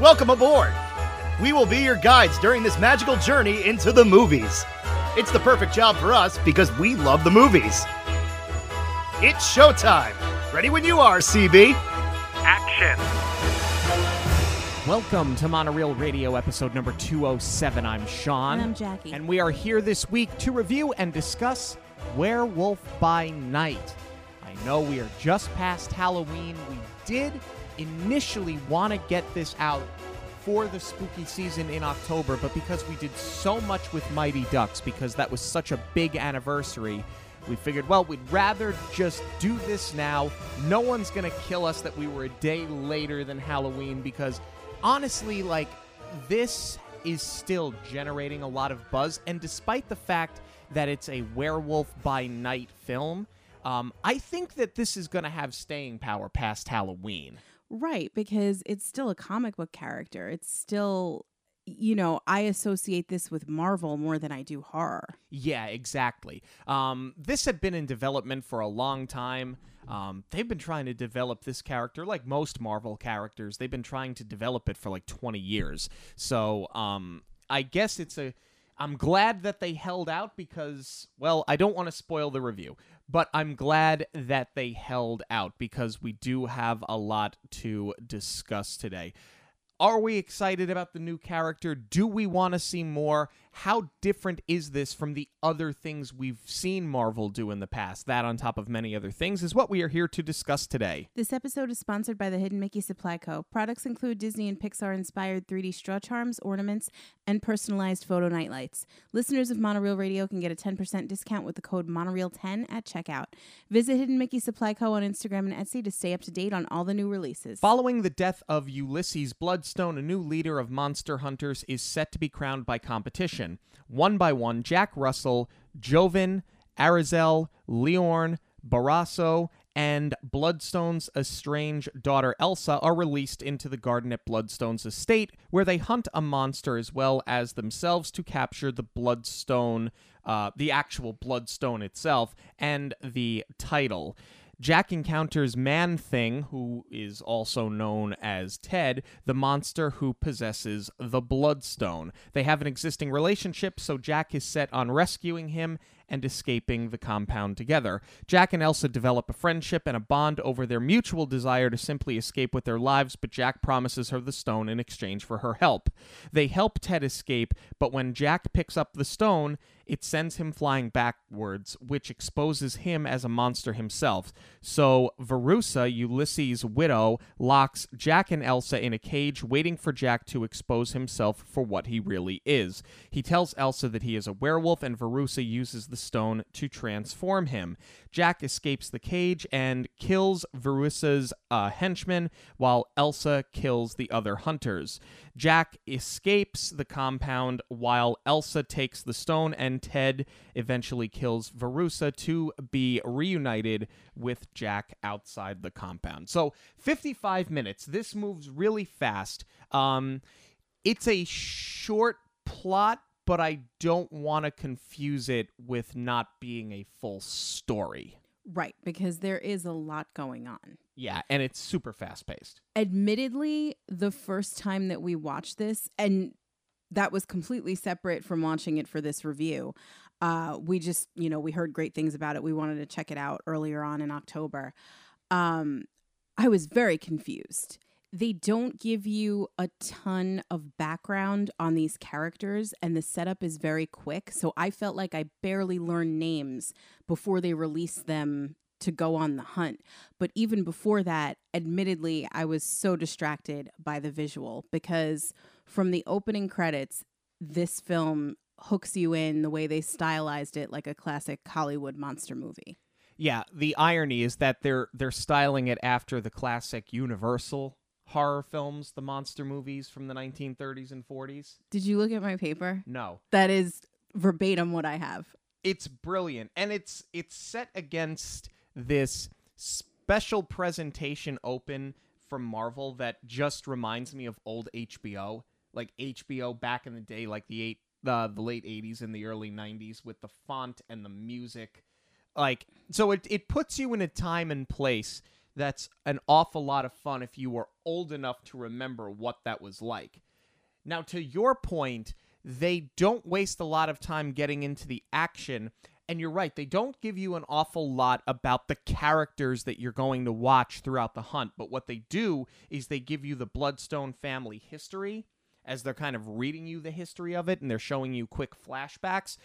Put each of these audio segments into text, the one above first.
Welcome aboard! We will be your guides during this magical journey into the movies. It's the perfect job for us because we love the movies. It's showtime! Ready when you are, CB! Action! Welcome to Monorail Radio episode number 207. I'm Sean. And I'm Jackie. And we are here this week to review and discuss Werewolf by Night. I know we are just past Halloween. We did initially want to get this out for the spooky season in October, but because we did so much with Mighty Ducks, because that was such a big anniversary, we figured, well, we'd rather just do this now. No one's going to kill us that we were a day later than Halloween because honestly, like, this is still generating a lot of buzz. And despite the fact that it's a werewolf by night film, um, I think that this is going to have staying power past Halloween. Right, because it's still a comic book character. It's still, you know, I associate this with Marvel more than I do horror. Yeah, exactly. Um, this had been in development for a long time. Um, they've been trying to develop this character, like most Marvel characters. They've been trying to develop it for like 20 years. So um, I guess it's a. I'm glad that they held out because, well, I don't want to spoil the review, but I'm glad that they held out because we do have a lot to discuss today. Are we excited about the new character? Do we want to see more? How different is this from the other things we've seen Marvel do in the past? That, on top of many other things, is what we are here to discuss today. This episode is sponsored by the Hidden Mickey Supply Co. Products include Disney and Pixar inspired 3D straw charms, ornaments, and personalized photo nightlights. Listeners of Monorail Radio can get a 10% discount with the code Monorail10 at checkout. Visit Hidden Mickey Supply Co. on Instagram and Etsy to stay up to date on all the new releases. Following the death of Ulysses Bloodstone, a new leader of monster hunters is set to be crowned by competition. One by one, Jack Russell, Jovan, Arizel, Liorn, Barasso, and Bloodstone's estranged daughter Elsa are released into the garden at Bloodstone's estate, where they hunt a monster as well as themselves to capture the Bloodstone, uh, the actual Bloodstone itself, and the title. Jack encounters Man Thing, who is also known as Ted, the monster who possesses the Bloodstone. They have an existing relationship, so Jack is set on rescuing him and escaping the compound together. Jack and Elsa develop a friendship and a bond over their mutual desire to simply escape with their lives, but Jack promises her the stone in exchange for her help. They help Ted escape, but when Jack picks up the stone, it sends him flying backwards, which exposes him as a monster himself. So Verussa, Ulysses' widow, locks Jack and Elsa in a cage, waiting for Jack to expose himself for what he really is. He tells Elsa that he is a werewolf, and Verussa uses the stone to transform him. Jack escapes the cage and kills Verussa's uh, henchman, while Elsa kills the other hunters. Jack escapes the compound while Elsa takes the stone, and Ted eventually kills Verussa to be reunited with Jack outside the compound. So, 55 minutes. This moves really fast. Um, it's a short plot but I don't want to confuse it with not being a full story. Right, because there is a lot going on. Yeah, and it's super fast paced. Admittedly, the first time that we watched this, and that was completely separate from watching it for this review. Uh, we just, you know, we heard great things about it. We wanted to check it out earlier on in October. Um, I was very confused they don't give you a ton of background on these characters and the setup is very quick. So i felt like i barely learned names before they released them to go on the hunt. But even before that admittedly i was so distracted by the visual because from the opening credits this film hooks you in the way they stylized it like a classic hollywood monster movie. Yeah the irony is that they're they're styling it after the classic universal horror films, the monster movies from the 1930s and 40s. Did you look at my paper? No. That is verbatim what I have. It's brilliant and it's it's set against this special presentation open from Marvel that just reminds me of old HBO, like HBO back in the day like the eight the the late 80s and the early 90s with the font and the music. Like so it it puts you in a time and place that's an awful lot of fun if you were old enough to remember what that was like. Now, to your point, they don't waste a lot of time getting into the action. And you're right, they don't give you an awful lot about the characters that you're going to watch throughout the hunt. But what they do is they give you the Bloodstone family history as they're kind of reading you the history of it and they're showing you quick flashbacks.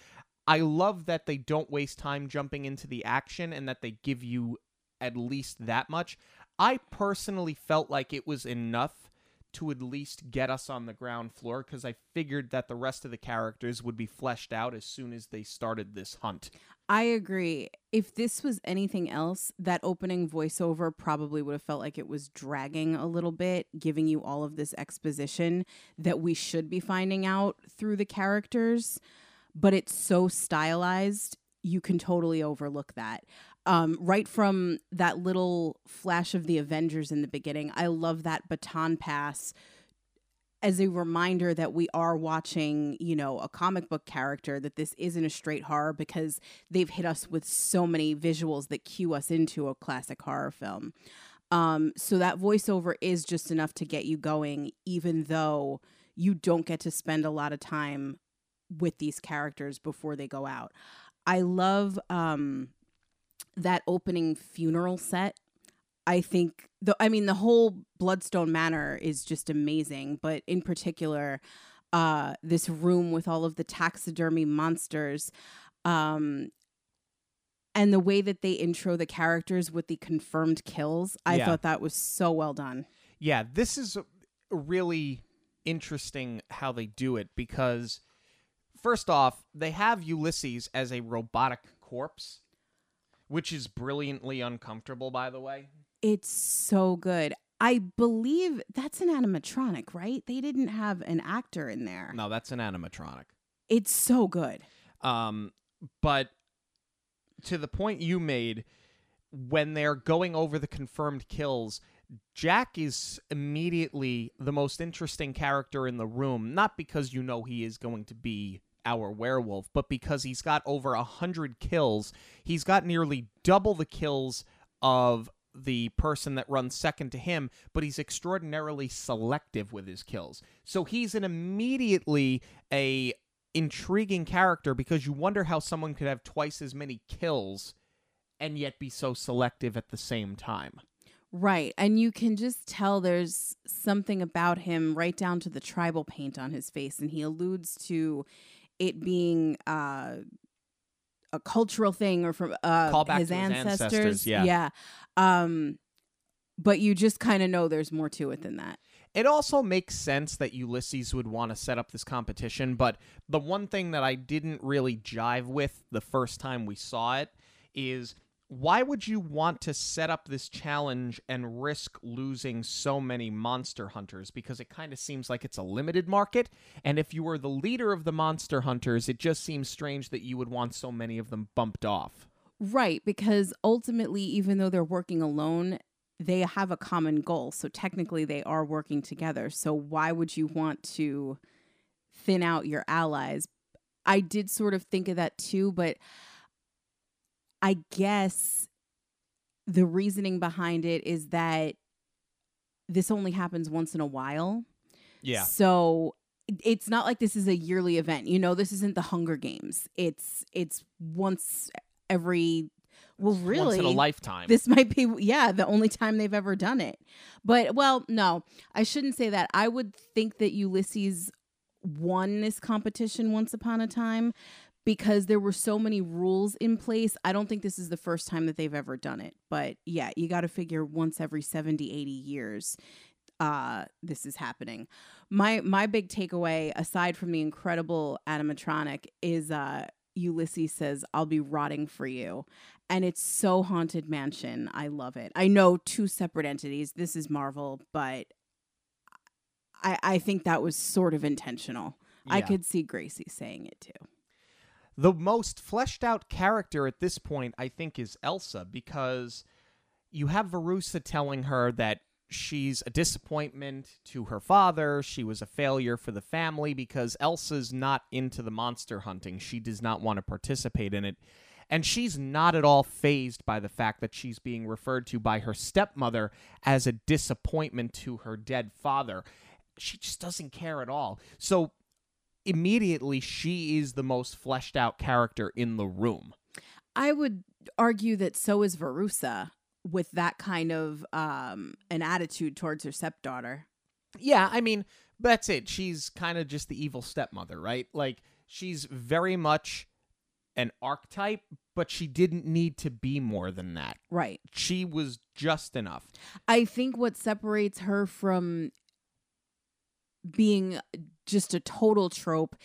I love that they don't waste time jumping into the action and that they give you at least that much. I personally felt like it was enough to at least get us on the ground floor because I figured that the rest of the characters would be fleshed out as soon as they started this hunt. I agree. If this was anything else, that opening voiceover probably would have felt like it was dragging a little bit, giving you all of this exposition that we should be finding out through the characters. But it's so stylized, you can totally overlook that um, right from that little flash of the Avengers in the beginning. I love that baton pass as a reminder that we are watching, you know, a comic book character, that this isn't a straight horror because they've hit us with so many visuals that cue us into a classic horror film. Um, so that voiceover is just enough to get you going, even though you don't get to spend a lot of time with these characters before they go out. I love um, that opening funeral set I think the I mean the whole Bloodstone Manor is just amazing, but in particular, uh, this room with all of the taxidermy monsters, um, and the way that they intro the characters with the confirmed kills, I Yeah. thought that was so well done. Yeah, this is really interesting how they do it because first off, they have Ulysses as a robotic corpse, which is brilliantly uncomfortable by the way. It's so good. I believe that's an animatronic, right? They didn't have an actor in there. No, that's an animatronic. It's so good. Um, but to the point you made, when they're going over the confirmed kills, Jack is immediately the most interesting character in the room, not because you know he is going to be our werewolf, but because he's got over a hundred kills. He's got nearly double the kills of the person that runs second to him, but he's extraordinarily selective with his kills. So he's an immediately a intriguing character because you wonder how someone could have twice as many kills and yet be so selective at the same time. Right. And you can just tell there's something about him right down to the tribal paint on his face. And he alludes to it being uh, a cultural thing or from uh, Call back his, to his ancestors. ancestors, yeah. Yeah. Um, but you just kind of know there's more to it than that. It also makes sense that Ulysses would want to set up this competition, but the one thing that I didn't really jive with the first time we saw it is why would you want to set up this challenge and risk losing so many monster hunters? Because it kind of seems like it's a limited market. And if you were the leader of the monster hunters, it just seems strange that you would want so many of them bumped off. Right. Because ultimately, even though they're working alone, they have a common goal. So technically, they are working together. So why would you want to thin out your allies? I did sort of think of that too, but I guess the reasoning behind it is that this only happens once in a while. Yeah. So it's not like this is a yearly event. You know, this isn't the Hunger Games. It's it's once every well really Once in a lifetime. this might be yeah the only time they've ever done it but well no i shouldn't say that i would think that ulysses won this competition once upon a time because there were so many rules in place i don't think this is the first time that they've ever done it but yeah you got to figure once every 70 80 years uh this is happening my my big takeaway aside from the incredible animatronic is uh Ulysses says, I'll be rotting for you. And it's so Haunted Mansion. I love it. I know two separate entities. This is Marvel, but I, I think that was sort of intentional. I could see Gracie saying it too. The most fleshed out character at this point, I think, is Elsa because you have Verussa telling her that she's a disappointment to her father. She was a failure for the family because Elsa's not into the monster hunting. She does not want to participate in it. And she's not at all phased by the fact that she's being referred to by her stepmother as a disappointment to her dead father. She just doesn't care at all. So immediately, she is the most fleshed out character in the room. I would argue that so is Verussa with that kind of um an attitude towards her stepdaughter. Yeah, I mean, that's it. She's kind of just the evil stepmother, right? Like, she's very much an archetype, but she didn't need to be more than that. Right. She was just enough. I think what separates her from being just a total trope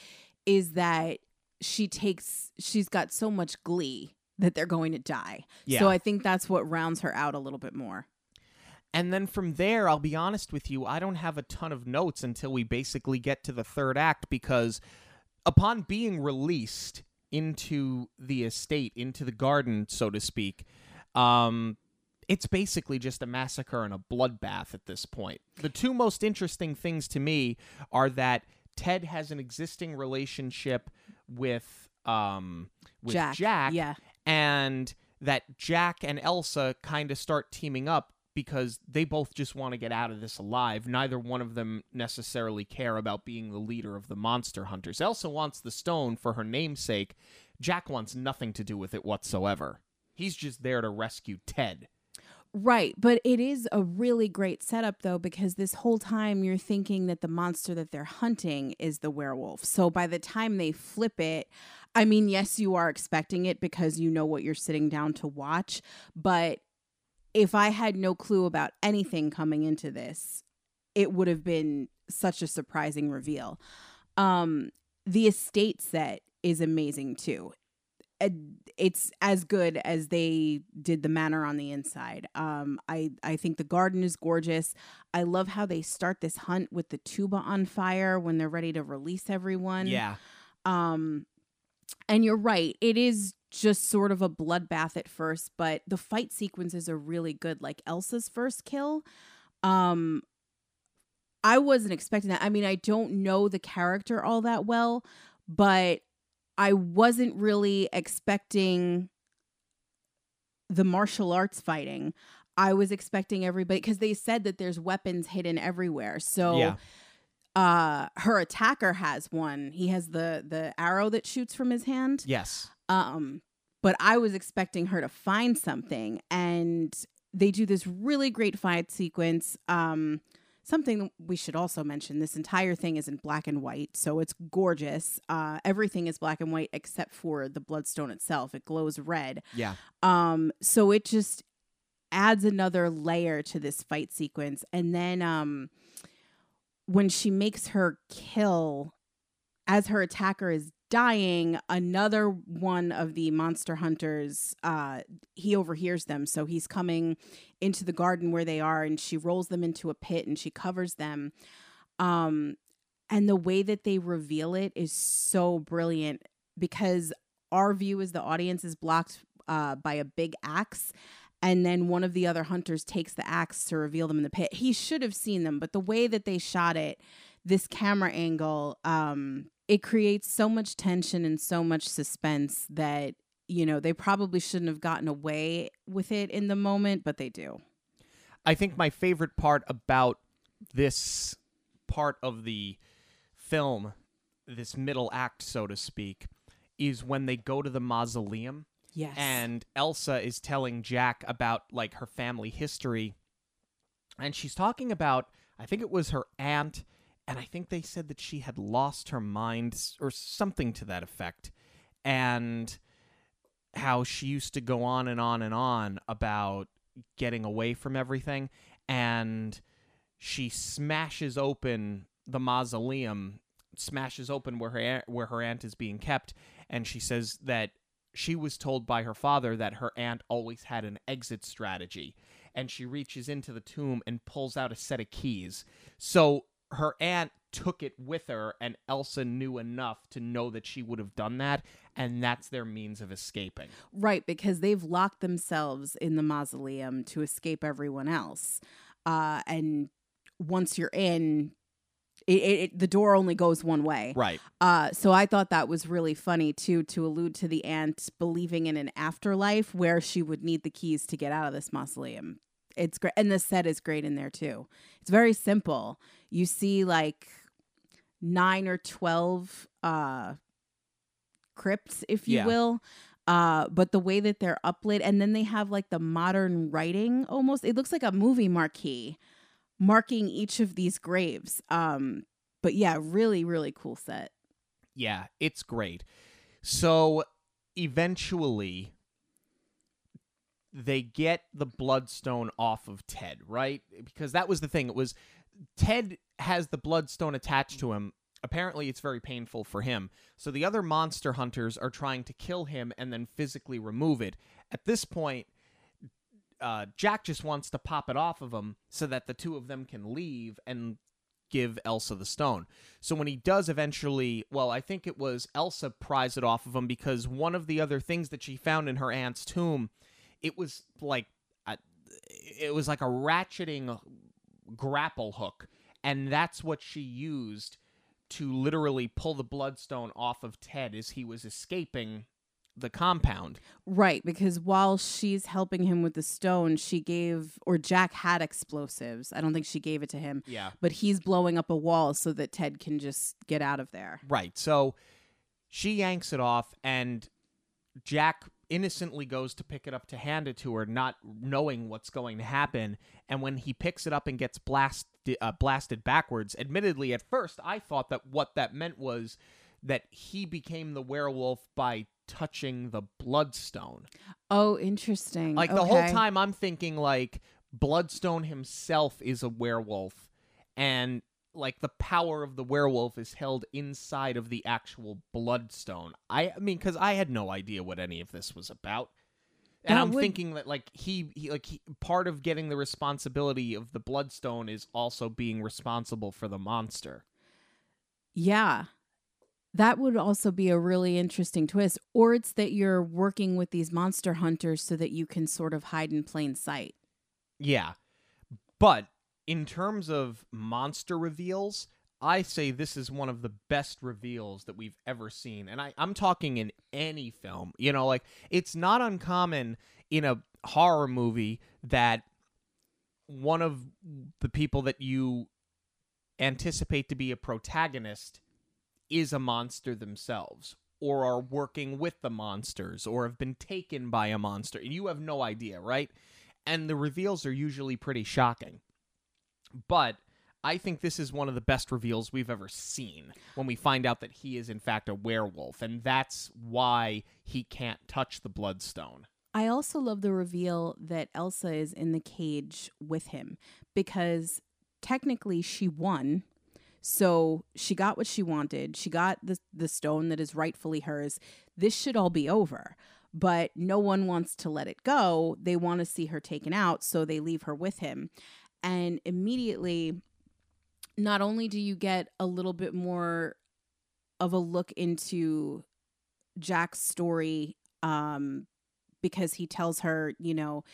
is that she takes she's got so much glee that they're going to die. Yeah. So I think that's what rounds her out a little bit more. And then from there, I'll be honest with you, I don't have a ton of notes until we basically get to the third act because upon being released into the estate, into the garden, so to speak, um, it's basically just a massacre and a bloodbath at this point. The two most interesting things to me are that Ted has an existing relationship with um with Jack. Jack Yeah. and that Jack and Elsa kind of start teaming up because they both just want to get out of this alive. Neither one of them necessarily care about being the leader of the monster hunters. Elsa wants the stone for her namesake. Jack wants nothing to do with it whatsoever. He's just there to rescue Ted. Right, but it is a really great setup though because this whole time you're thinking that the monster that they're hunting is the werewolf. So by the time they flip it, I mean, yes, you are expecting it because you know what you're sitting down to watch, but if I had no clue about anything coming into this, it would have been such a surprising reveal. Um the estate set is amazing too it's as good as they did the manor on the inside. Um, I I think the garden is gorgeous. I love how they start this hunt with the tuba on fire when they're ready to release everyone. Yeah. Um, and you're right. It is just sort of a bloodbath at first, but the fight sequences are really good. Like Elsa's first kill. Um, I wasn't expecting that. I mean, I don't know the character all that well, but I wasn't really expecting the martial arts fighting. I was expecting everybody because they said that there's weapons hidden everywhere. So Yeah. uh her attacker has one. He has the the arrow that shoots from his hand. Yes. Um but I was expecting her to find something and they do this really great fight sequence. Um something we should also mention this entire thing is in black and white so it's gorgeous. Uh, everything is black and white except for the bloodstone itself. It glows red. Yeah. um, so it just adds another layer to this fight sequence. And then um, when she makes her kill as her attacker is dying another one of the monster hunters uh he overhears them. So he's coming into the garden where they are and she rolls them into a pit and she covers them. Um and the way that they reveal it is so brilliant because our view as the audience is blocked uh by a big axe and then one of the other hunters takes the axe to reveal them in the pit. He should have seen them but the way that they shot it this camera angle um it creates so much tension and so much suspense that you know they probably shouldn't have gotten away with it in the moment but they do. I think my favorite part about this part of the film, this middle act, so to speak, is when they go to the mausoleum yes. and Elsa is telling Jack about like her family history. And she's talking about I think it was her aunt and I think they said that she had lost her mind or something to that effect and how she used to go on and on and on about getting away from everything and she smashes open the mausoleum smashes open where her aunt, where her aunt is being kept and she says that she was told by her father that her aunt always had an exit strategy and she reaches into the tomb and pulls out a set of keys. So her aunt took it with her and Elsa knew enough to know that she would have done that and that's their means of escaping right because they've locked themselves in the mausoleum to escape everyone else uh and once you're in It, it, it- the door only goes one way. Right. Uh, so I thought that was really funny too, to allude to the aunt believing in an afterlife where she would need the keys to get out of this mausoleum. It's great, and the set is great in there too. It's very simple. You see like nine or twelve uh, crypts, if you Yeah. will. Uh, but the way that they're uplit, and then they have like the modern writing almost. It looks like a movie marquee marking each of these graves. Um, but yeah, really, really cool set. Yeah, it's great. So eventually they get the bloodstone off of Ted, right? Because that was the thing. It was Ted has the bloodstone attached to him. Apparently it's very painful for him. So the other monster hunters are trying to kill him and then physically remove it. At this point, uh, Jack just wants to pop it off of him so that the two of them can leave and give Elsa the stone. So when he does eventually, well, I think it was Elsa pries it off of him because one of the other things that she found in her aunt's tomb, it was like a, it was like a ratcheting grapple hook, and that's what she used to literally pull the bloodstone off of Ted as he was escaping the compound. Right, because while she's helping him with the stone, she gave, or Jack had explosives. I don't think she gave it to him, Yeah. but he's blowing up a wall so that Ted can just get out of there. Right. So she yanks it off, and Jack innocently goes to pick it up to hand it to her, not knowing what's going to happen. And when he picks it up and gets blast, uh, blasted backwards, admittedly, at first I thought that what that meant was that he became the werewolf by touching the bloodstone. Oh, interesting. Like the whole time I'm thinking like Bloodstone himself is a werewolf and like the power of the werewolf is held inside of the actual bloodstone. I, I mean cuz I had no idea what any of this was about. And That I'm would- thinking that like he, he like he, part of getting the responsibility of the bloodstone is also being responsible for the monster. Yeah. That would also be a really interesting twist. Or it's that you're working with these monster hunters so that you can sort of hide in plain sight. Yeah. But in terms of monster reveals, I say this is one of the best reveals that we've ever seen. And I, I'm talking in any film. You know, like it's not uncommon in a horror movie that one of the people that you anticipate to be a protagonist is a monster themselves or are working with the monsters or have been taken by a monster. And you have no idea, right? and the reveals are usually pretty shocking. But I think this is one of the best reveals we've ever seen when we find out that he is in fact a werewolf, and that's why he can't touch the bloodstone. I also love the reveal that Elsa is in the cage with him because technically she won. So she got what she wanted. She got the the stone that is rightfully hers. This should all be over. But no one wants to let it go. They want to see her taken out, so they leave her with him. And immediately not only do you get a little bit more of a look into Jack's story um because he tells her, you know,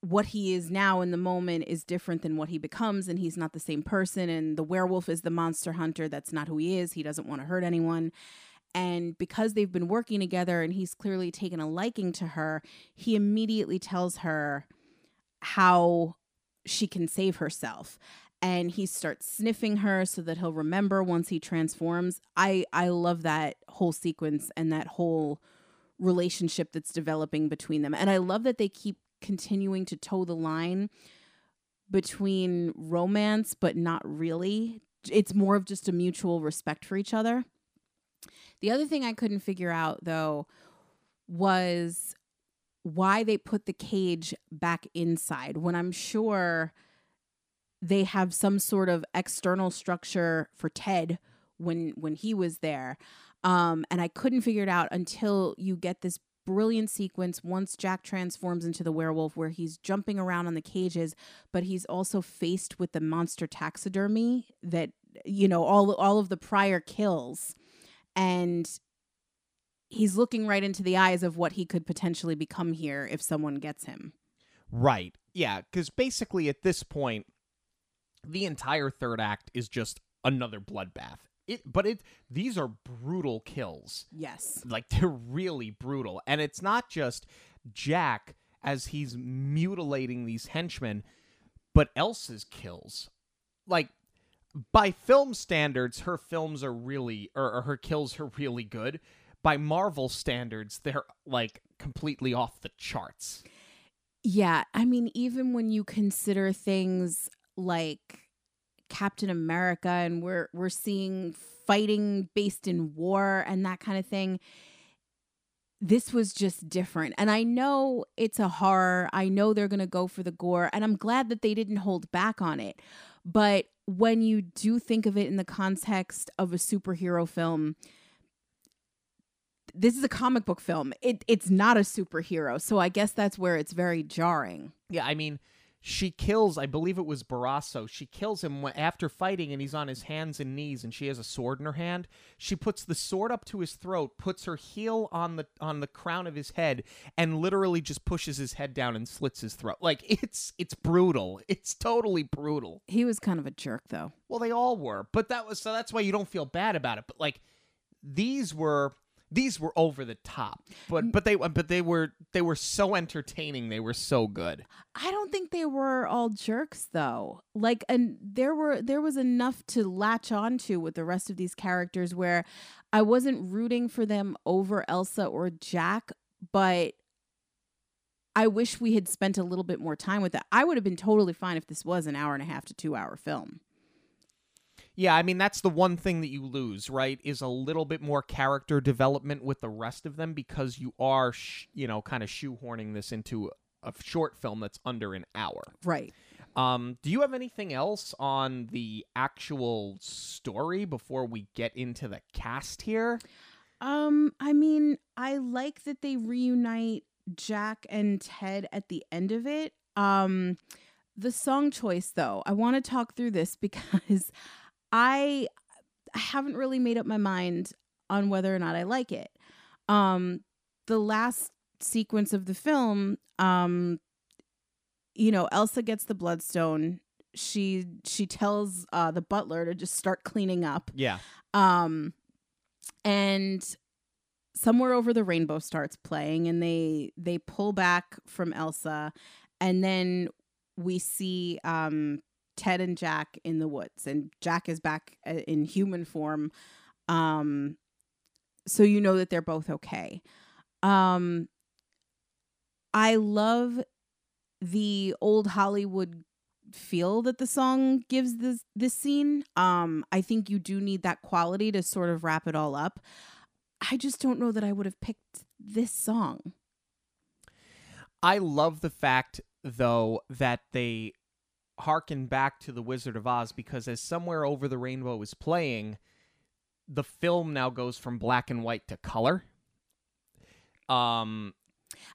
what he is now in the moment is different than what he becomes, and he's not the same person. And the werewolf is the monster hunter. That's not who he is. He doesn't want to hurt anyone. And because they've been working together and he's clearly taken a liking to her, he immediately tells her how she can save herself. And he starts sniffing her so that he'll remember once he transforms. I I love that whole sequence and that whole relationship that's developing between them. And I love that they keep continuing to toe the line between romance, but not really. It's more of just a mutual respect for each other. The other thing I couldn't figure out, though, was why they put the cage back inside when I'm sure they have some sort of external structure for Ted when when he was there. Um, and I couldn't figure it out until you get this brilliant sequence once Jack transforms into the werewolf where he's jumping around on the cages, but he's also faced with the monster taxidermy that you know all all of the prior kills and he's looking right into the eyes of what he could potentially become here if someone gets him. Right. Yeah, because basically at this point, the entire third act is just another bloodbath. It, but it these are brutal kills. Yes. Like they're really brutal, and it's not just Jack as he's mutilating these henchmen, but Elsa's kills. Like by film standards, her films are really, or, or her kills are really good. By Marvel standards, they're like completely off the charts. Yeah, I mean, even when you consider things like Captain America and we're we're seeing fighting based in war and that kind of thing, this was just different. And I know it's a horror. I know they're going to go for the gore, and I'm glad that they didn't hold back on it. But when you do think of it in the context of a superhero film, this is a comic book film. It it's not a superhero. So I guess that's where it's very jarring. Yeah, I mean, she kills, I believe it was Barasso. She kills him after fighting and he's on his hands and knees and she has a sword in her hand. She puts the sword up to his throat, puts her heel on the on the crown of his head and literally just pushes his head down and slits his throat. Like it's it's brutal. It's totally brutal. He was kind of a jerk though. Well, they all were. But that was so that's why you don't feel bad about it. But like these were these were over the top. But but they but they were they were so entertaining. They were so good. I don't think they were all jerks though. Like and there were there was enough to latch onto with the rest of these characters where I wasn't rooting for them over Elsa or Jack, but I wish we had spent a little bit more time with it. I would have been totally fine if this was an hour and a half to 2 hour film. Yeah, I mean that's the one thing that you lose, right? Is a little bit more character development with the rest of them because you are, sh- you know, kind of shoehorning this into a short film that's under an hour. Right. Um, do you have anything else on the actual story before we get into the cast here? Um, I mean, I like that they reunite Jack and Ted at the end of it. Um, the song choice, though, I want to talk through this because I haven't really made up my mind on whether or not I like it. Um, the last sequence of the film, um, you know, Elsa gets the bloodstone. She she tells uh, the butler to just start cleaning up. Yeah. Um, and somewhere over the rainbow starts playing, and they they pull back from Elsa, and then we see um Ted and Jack in the woods, and Jack is back uh, in human form. Um, so you know that they're both okay. Um, I love the old Hollywood feel that the song gives this this scene. Um, I think you do need that quality to sort of wrap it all up. I just don't know that I would have picked this song. I love the fact though that they harken back to the Wizard of Oz because as Somewhere Over the Rainbow is playing, the film now goes from black and white to color. Um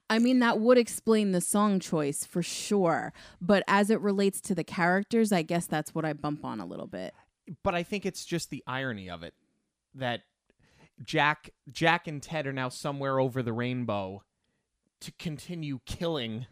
I mean, that would explain the song choice for sure. But as it relates to the characters, I guess that's what I bump on a little bit. but I think it's just the irony of it that Jack Jack and Ted are now somewhere over the rainbow to continue killing.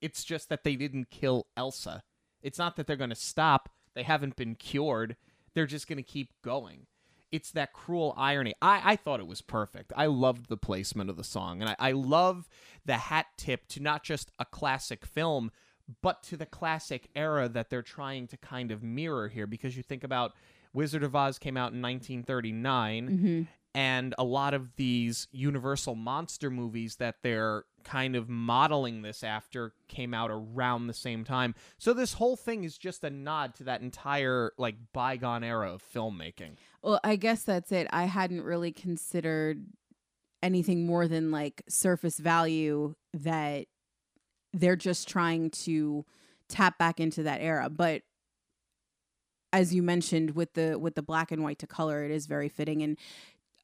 It's just that they didn't kill Elsa. It's not that they're going to stop. They haven't been cured. They're just going to keep going. It's that cruel irony. I, I thought it was perfect. I loved the placement of the song. And I, I love the hat tip to not just a classic film, but to the classic era that they're trying to kind of mirror here. Because you think about Wizard of Oz came out in 1939, Mm-hmm. And a lot of these Universal monster movies that they're kind of modeling this after came out around the same time. So this whole thing is just a nod to that entire like bygone era of filmmaking. Well, I guess that's it. I hadn't really considered anything more than like surface value that they're just trying to tap back into that era. But as you mentioned with the with the black and white to color, it is very fitting and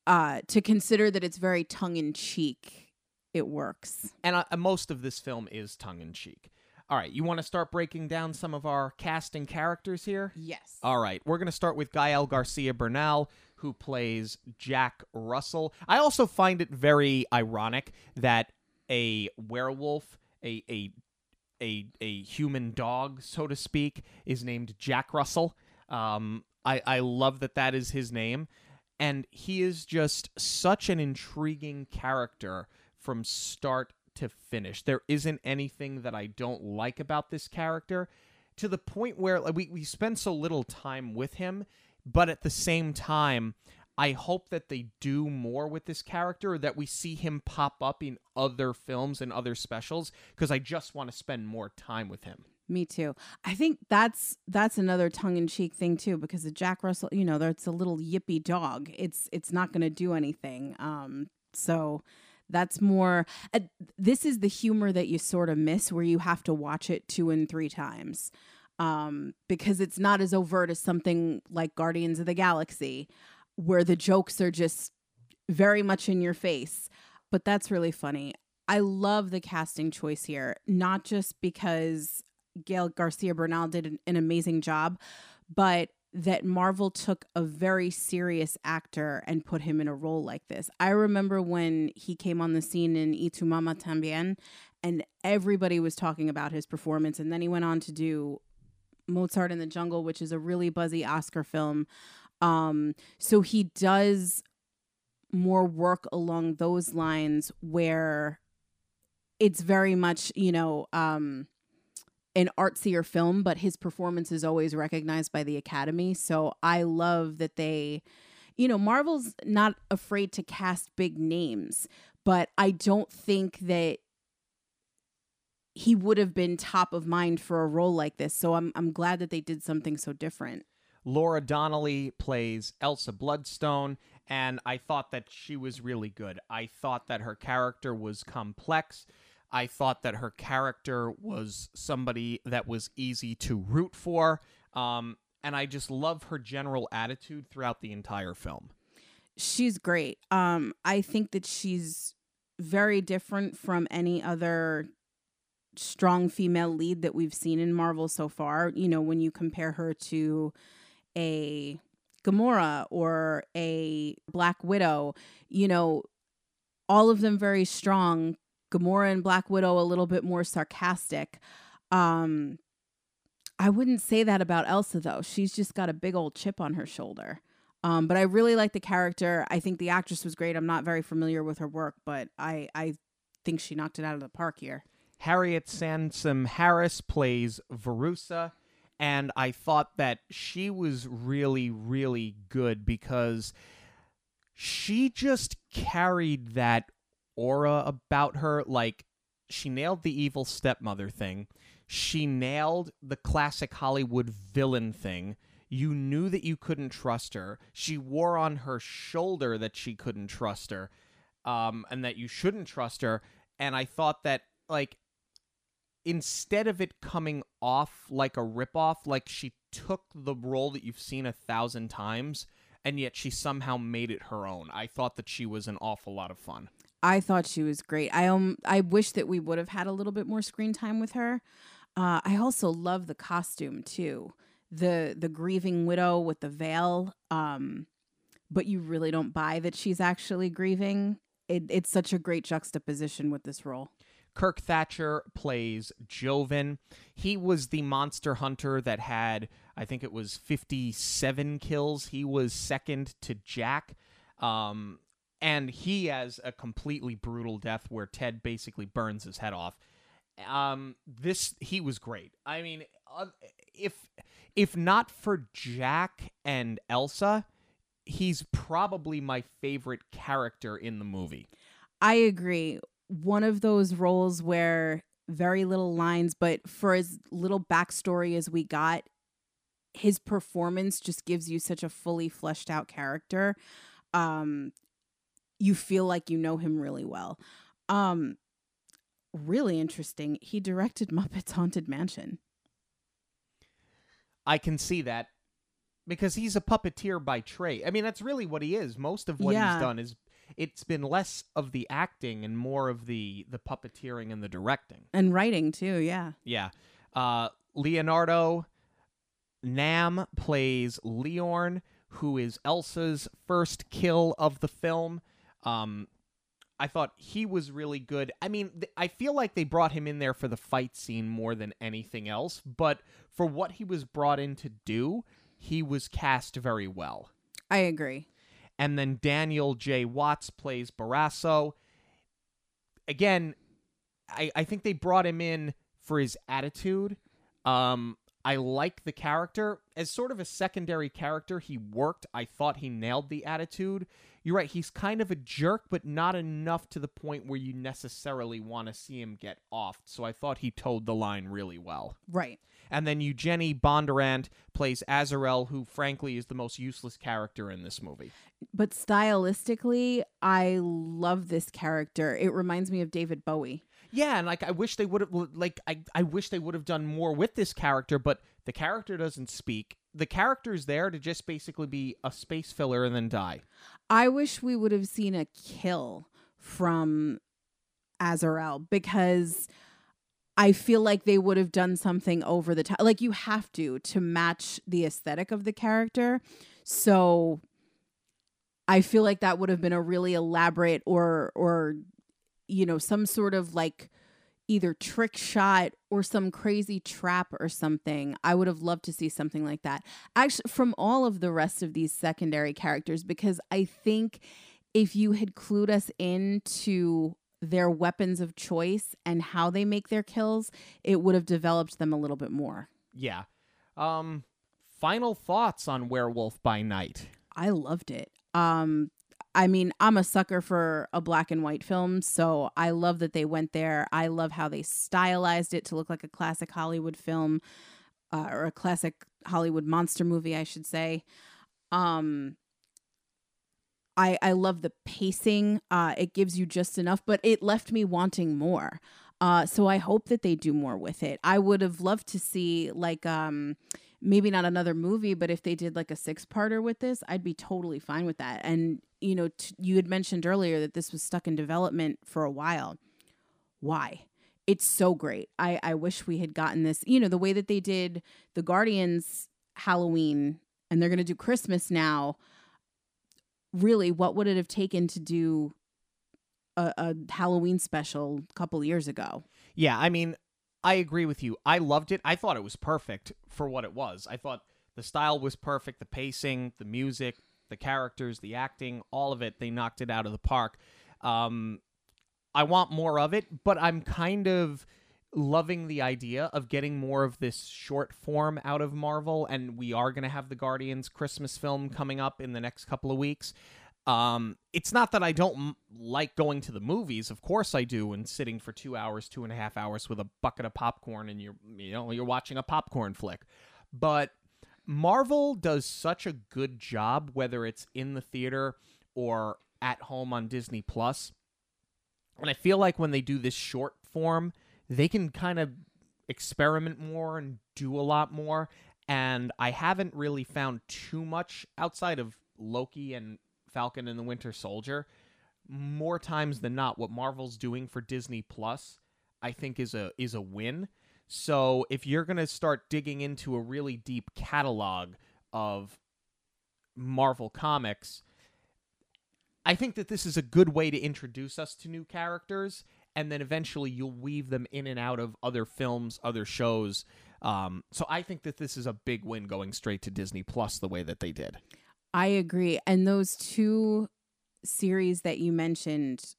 uh to consider that it's very tongue in cheek, it works. And uh, most of this film is tongue in cheek. All right, you want to start breaking down some of our casting characters here? Yes. All right, we're going to start with Gael Garcia Bernal, who plays Jack Russell. I also find it very ironic that a werewolf, a, a a a human dog, so to speak, is named Jack Russell. Um, I I love that that is his name, and he is just such an intriguing character from start to finish. There isn't anything that I don't like about this character to the point where like, we, we spend so little time with him, but at the same time, I hope that they do more with this character, that we see him pop up in other films and other specials, because I just want to spend more time with him. Me too. I think that's that's another tongue in cheek thing too, because the Jack Russell, you know, that's a little yippy dog. It's it's not going to do anything. Um, so that's more. Uh, this is the humor that you sort of miss, where you have to watch it two and three times, um, because it's not as overt as something like Guardians of the Galaxy, where the jokes are just very much in your face. But that's really funny. I love the casting choice here, not just because Gael Garcia Bernal did an, an amazing job, but that Marvel took a very serious actor and put him in a role like this. I remember when he came on the scene in Y Mama Tambien, and everybody was talking about his performance. And then he went on to do Mozart in the Jungle, which is a really buzzy Oscar film. Um, so he does more work along those lines where it's very much, you know, um, an artsier film, but his performance is always recognized by the Academy. So I love that they, you know, Marvel's not afraid to cast big names, but I don't think that he would have been top of mind for a role like this. So I'm I'm glad that they did something so different. Laura Donnelly plays Elsa Bloodstone, and I thought that she was really good. I thought that her character was complex. I thought that her character was somebody that was easy to root for. Um, and I just love her general attitude throughout the entire film. She's great. Um, I think that she's very different from any other strong female lead that we've seen in Marvel so far. You know, when you compare her to a Gamora or a Black Widow, you know, all of them very strong, Gamora and Black Widow a little bit more sarcastic. Um, I wouldn't say that about Elsa though. She's just got a big old chip on her shoulder. Um, but I really like the character. I think the actress was great. I'm not very familiar with her work, but I I think she knocked it out of the park here. Harriet Sansom Harris plays Verussa, and I thought that she was really, really good because she just carried that aura about her. Like, she nailed the evil stepmother thing. She nailed the classic Hollywood villain thing. You knew that you couldn't trust her. She wore on her shoulder that she couldn't trust her, um, and that you shouldn't trust her. And I thought that, like, instead of it coming off like a ripoff, like she took the role that you've seen a thousand times, and yet she somehow made it her own. I thought that she was an awful lot of fun. I thought she was great. I um I wish that we would have had a little bit more screen time with her. Uh, I also love the costume too. The the grieving widow with the veil. Um, but you really don't buy that she's actually grieving. It, it's such a great juxtaposition with this role. Kirk Thatcher plays Jovan. He was the monster hunter that had, I think it was 57 kills. He was second to Jack. Um, and he has a completely brutal death where Ted basically burns his head off. Um, this he was great. I mean, uh, if if not for Jack and Elsa, he's probably my favorite character in the movie. I agree. One of those roles where very little lines, but for as little backstory as we got, his performance just gives you such a fully fleshed out character. Um, you feel like you know him really well. Um, really interesting. He directed Muppets Haunted Mansion. I can see that because he's a puppeteer by trade. I mean, that's really what he is. Most of what Yeah. he's done is it's been less of the acting and more of the the puppeteering and the directing. And writing too, yeah. Yeah. Uh, Leonardo Nam plays Liorn, who is Elsa's first kill of the film. Um, I thought he was really good. I mean, th- I feel like they brought him in there for the fight scene more than anything else, but for what he was brought in to do, he was cast very well. I agree. And then Daniel J. Watts plays Barasso. Again, I, I think they brought him in for his attitude. Um, I like the character. As sort of a secondary character, he worked. I thought he nailed the attitude. You're right, he's kind of a jerk, but not enough to the point where you necessarily want to see him get off. So I thought he towed the line really well. Right. And then Eugenie Bondurant plays Azarel, who frankly is the most useless character in this movie. But stylistically, I love this character. It reminds me of David Bowie. Yeah, and like I wish they would have like I, I wish they would have done more with this character, but the character doesn't speak. The character is there to just basically be a space filler and then die. I wish we would have seen a kill from Azarel because I feel like they would have done something over the top. Like you have to to match the aesthetic of the character. So I feel like that would have been a really elaborate or or you know some sort of like either trick shot or some crazy trap or something. I would have loved to see something like that. Actually, from all of the rest of these secondary characters, because I think if you had clued us into their weapons of choice and how they make their kills, it would have developed them a little bit more. Yeah. Um final thoughts on Werewolf by Night. I loved it. Um I mean, I'm a sucker for a black and white film, so I love that they went there. I love how they stylized it to look like a classic Hollywood film uh, or a classic Hollywood monster movie, I should say. Um I I love the pacing. Uh it gives you just enough, but it left me wanting more. Uh so I hope that they do more with it. I would have loved to see like um maybe not another movie, but if they did like a six parter with this, I'd be totally fine with that. And, you know, t- you had mentioned earlier that this was stuck in development for a while. Why? It's so great. I, I wish we had gotten this, you know, the way that they did the Guardians Halloween and they're going to do Christmas now. Really, what would it have taken to do a, a Halloween special a couple years ago? Yeah, I mean, I agree with you. I loved it. I thought it was perfect for what it was. I thought the style was perfect, the pacing, the music, the characters, the acting, all of it. They knocked it out of the park. Um, I want more of it, but I'm kind of loving the idea of getting more of this short form out of Marvel, and we are going to have the Guardians Christmas film coming up in the next couple of weeks. Um, it's not that I don't m- like going to the movies. Of course I do, and sitting for two hours, two and a half hours with a bucket of popcorn, and you're you know you're watching a popcorn flick. But Marvel does such a good job, whether it's in the theater or at home on Disney Plus. And I feel like when they do this short form, they can kind of experiment more and do a lot more. And I haven't really found too much outside of Loki and Falcon and the Winter Soldier. More times than not, what Marvel's doing for Disney Plus, I think is a is a win. So if you're gonna start digging into a really deep catalog of Marvel comics, I think that this is a good way to introduce us to new characters, and then eventually you'll weave them in and out of other films, other shows. Um, so I think that this is a big win going straight to Disney Plus the way that they did. I agree. And those two series that you mentioned,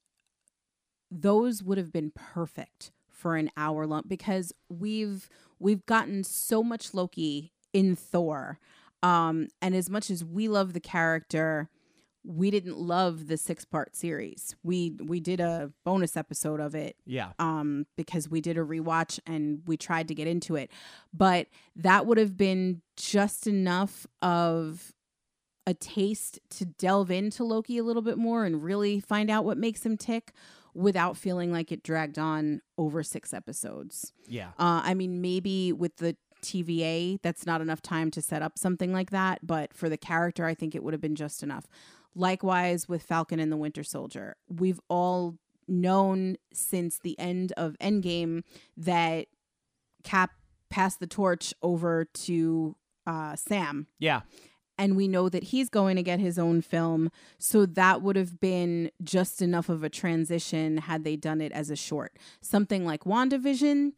those would have been perfect for an hour long because we've we've gotten so much Loki in Thor. Um, and as much as we love the character, we didn't love the six part series. We we did a bonus episode of it Yeah. um because we did a rewatch and we tried to get into it. But that would have been just enough of a taste to delve into Loki a little bit more and really find out what makes him tick without feeling like it dragged on over six episodes. Yeah. Uh, I mean, maybe with the TVA, that's not enough time to set up something like that. But for the character, I think it would have been just enough. Likewise with Falcon and the Winter Soldier, we've all known since the end of Endgame that Cap passed the torch over to uh, Sam. Yeah. And we know that he's going to get his own film. So that would have been just enough of a transition had they done it as a short. Something like WandaVision,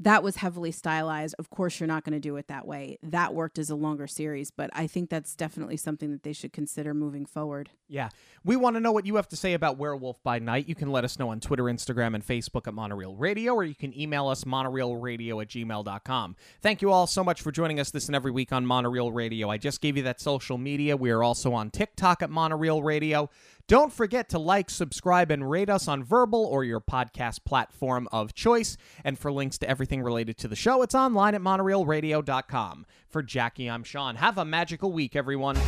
that was heavily stylized. Of course, you're not going to do it that way. That worked as a longer series, but I think that's definitely something that they should consider moving forward. Yeah. We want to know what you have to say about Werewolf by Night. You can let us know on Twitter, Instagram, and Facebook at Monorail Radio, or you can email us monorailradio at gmail.com. Thank you all so much for joining us this and every week on Monorail Radio. I just gave you that social media. We are also on TikTok at Monorail Radio. Don't forget to like, subscribe, and rate us on Verbal or your podcast platform of choice. And for links to everything related to the show, it's online at monorailradio.com. For Jackie, I'm Sean. Have a magical week, everyone.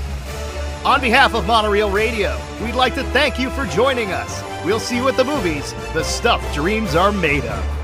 On behalf of Monorail Radio, we'd like to thank you for joining us. We'll see you at the movies, the stuff dreams are made of.